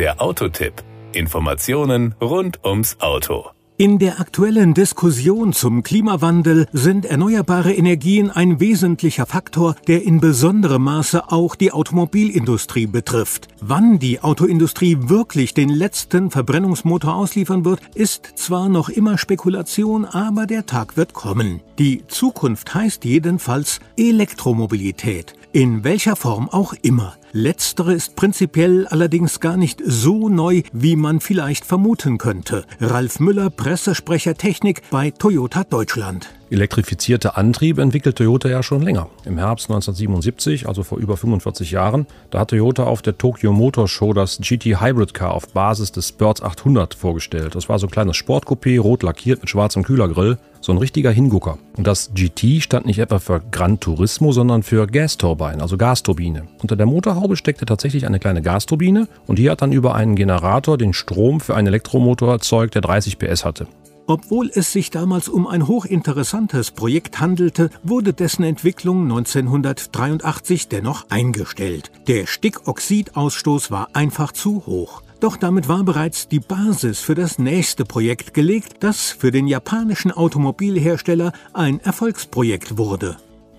Der Autotipp. Informationen rund ums Auto. In der aktuellen Diskussion zum Klimawandel sind erneuerbare Energien ein wesentlicher Faktor, der in besonderem Maße auch die Automobilindustrie betrifft. Wann die Autoindustrie wirklich den letzten Verbrennungsmotor ausliefern wird, ist zwar noch immer Spekulation, aber der Tag wird kommen. Die Zukunft heißt jedenfalls Elektromobilität in welcher Form auch immer. Letztere ist prinzipiell allerdings gar nicht so neu, wie man vielleicht vermuten könnte. Ralf Müller, Pressesprecher Technik bei Toyota Deutschland. Elektrifizierte Antriebe entwickelt Toyota ja schon länger. Im Herbst 1977, also vor über 45 Jahren, da hat Toyota auf der Tokyo Motor Show das GT Hybrid Car auf Basis des Spurts 800 vorgestellt. Das war so ein kleines Sportcoupé, rot lackiert mit schwarzem Kühlergrill. So ein richtiger Hingucker. Und das GT stand nicht etwa für Gran Turismo, sondern für Gasturbine, also Gasturbine. Unter der Motorhaube steckte tatsächlich eine kleine Gasturbine und die hat dann über einen Generator den Strom für einen Elektromotor erzeugt, der 30 PS hatte. Obwohl es sich damals um ein hochinteressantes Projekt handelte, wurde dessen Entwicklung 1983 dennoch eingestellt. Der Stickoxidausstoß war einfach zu hoch. Doch damit war bereits die Basis für das nächste Projekt gelegt, das für den japanischen Automobilhersteller ein Erfolgsprojekt wurde.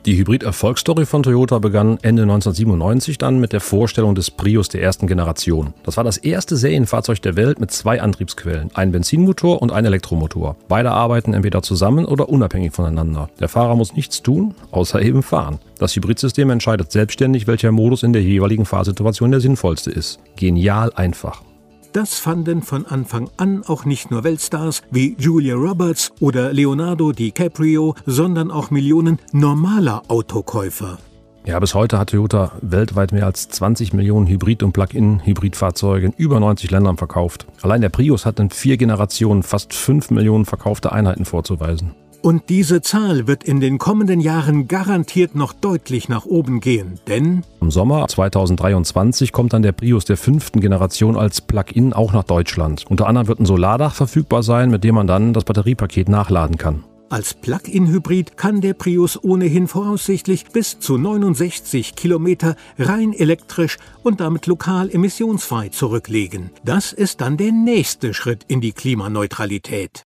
Die Hybrid-Erfolgsstory von Toyota begann Ende 1997 dann mit der Vorstellung des Prius der ersten Generation. Das war das erste Serienfahrzeug der Welt mit zwei Antriebsquellen, ein Benzinmotor und ein Elektromotor. Beide arbeiten entweder zusammen oder unabhängig voneinander. Der Fahrer muss nichts tun, außer eben fahren. Das Hybridsystem entscheidet selbstständig, welcher Modus in der jeweiligen Fahrsituation der sinnvollste ist. Genial einfach. Das fanden von Anfang an auch nicht nur Weltstars wie Julia Roberts oder Leonardo DiCaprio, sondern auch Millionen normaler Autokäufer. Ja, bis heute hat Toyota weltweit mehr als 20 Millionen Hybrid- und Plug-in-Hybridfahrzeuge in über 90 Ländern verkauft. Allein der Prius hat in vier Generationen fast 5 Millionen verkaufte Einheiten vorzuweisen. Und diese Zahl wird in den kommenden Jahren garantiert noch deutlich nach oben gehen, denn im Sommer 2023 kommt dann der Prius der fünften Generation als Plug-in auch nach Deutschland. Unter anderem wird ein Solardach verfügbar sein, mit dem man dann das Batteriepaket nachladen kann. Als Plug-in-Hybrid kann der Prius ohnehin voraussichtlich bis zu 69 Kilometer rein elektrisch und damit lokal emissionsfrei zurücklegen. Das ist dann der nächste Schritt in die Klimaneutralität.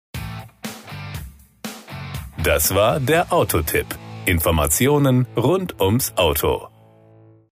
Das war der Autotipp. Informationen rund ums Auto.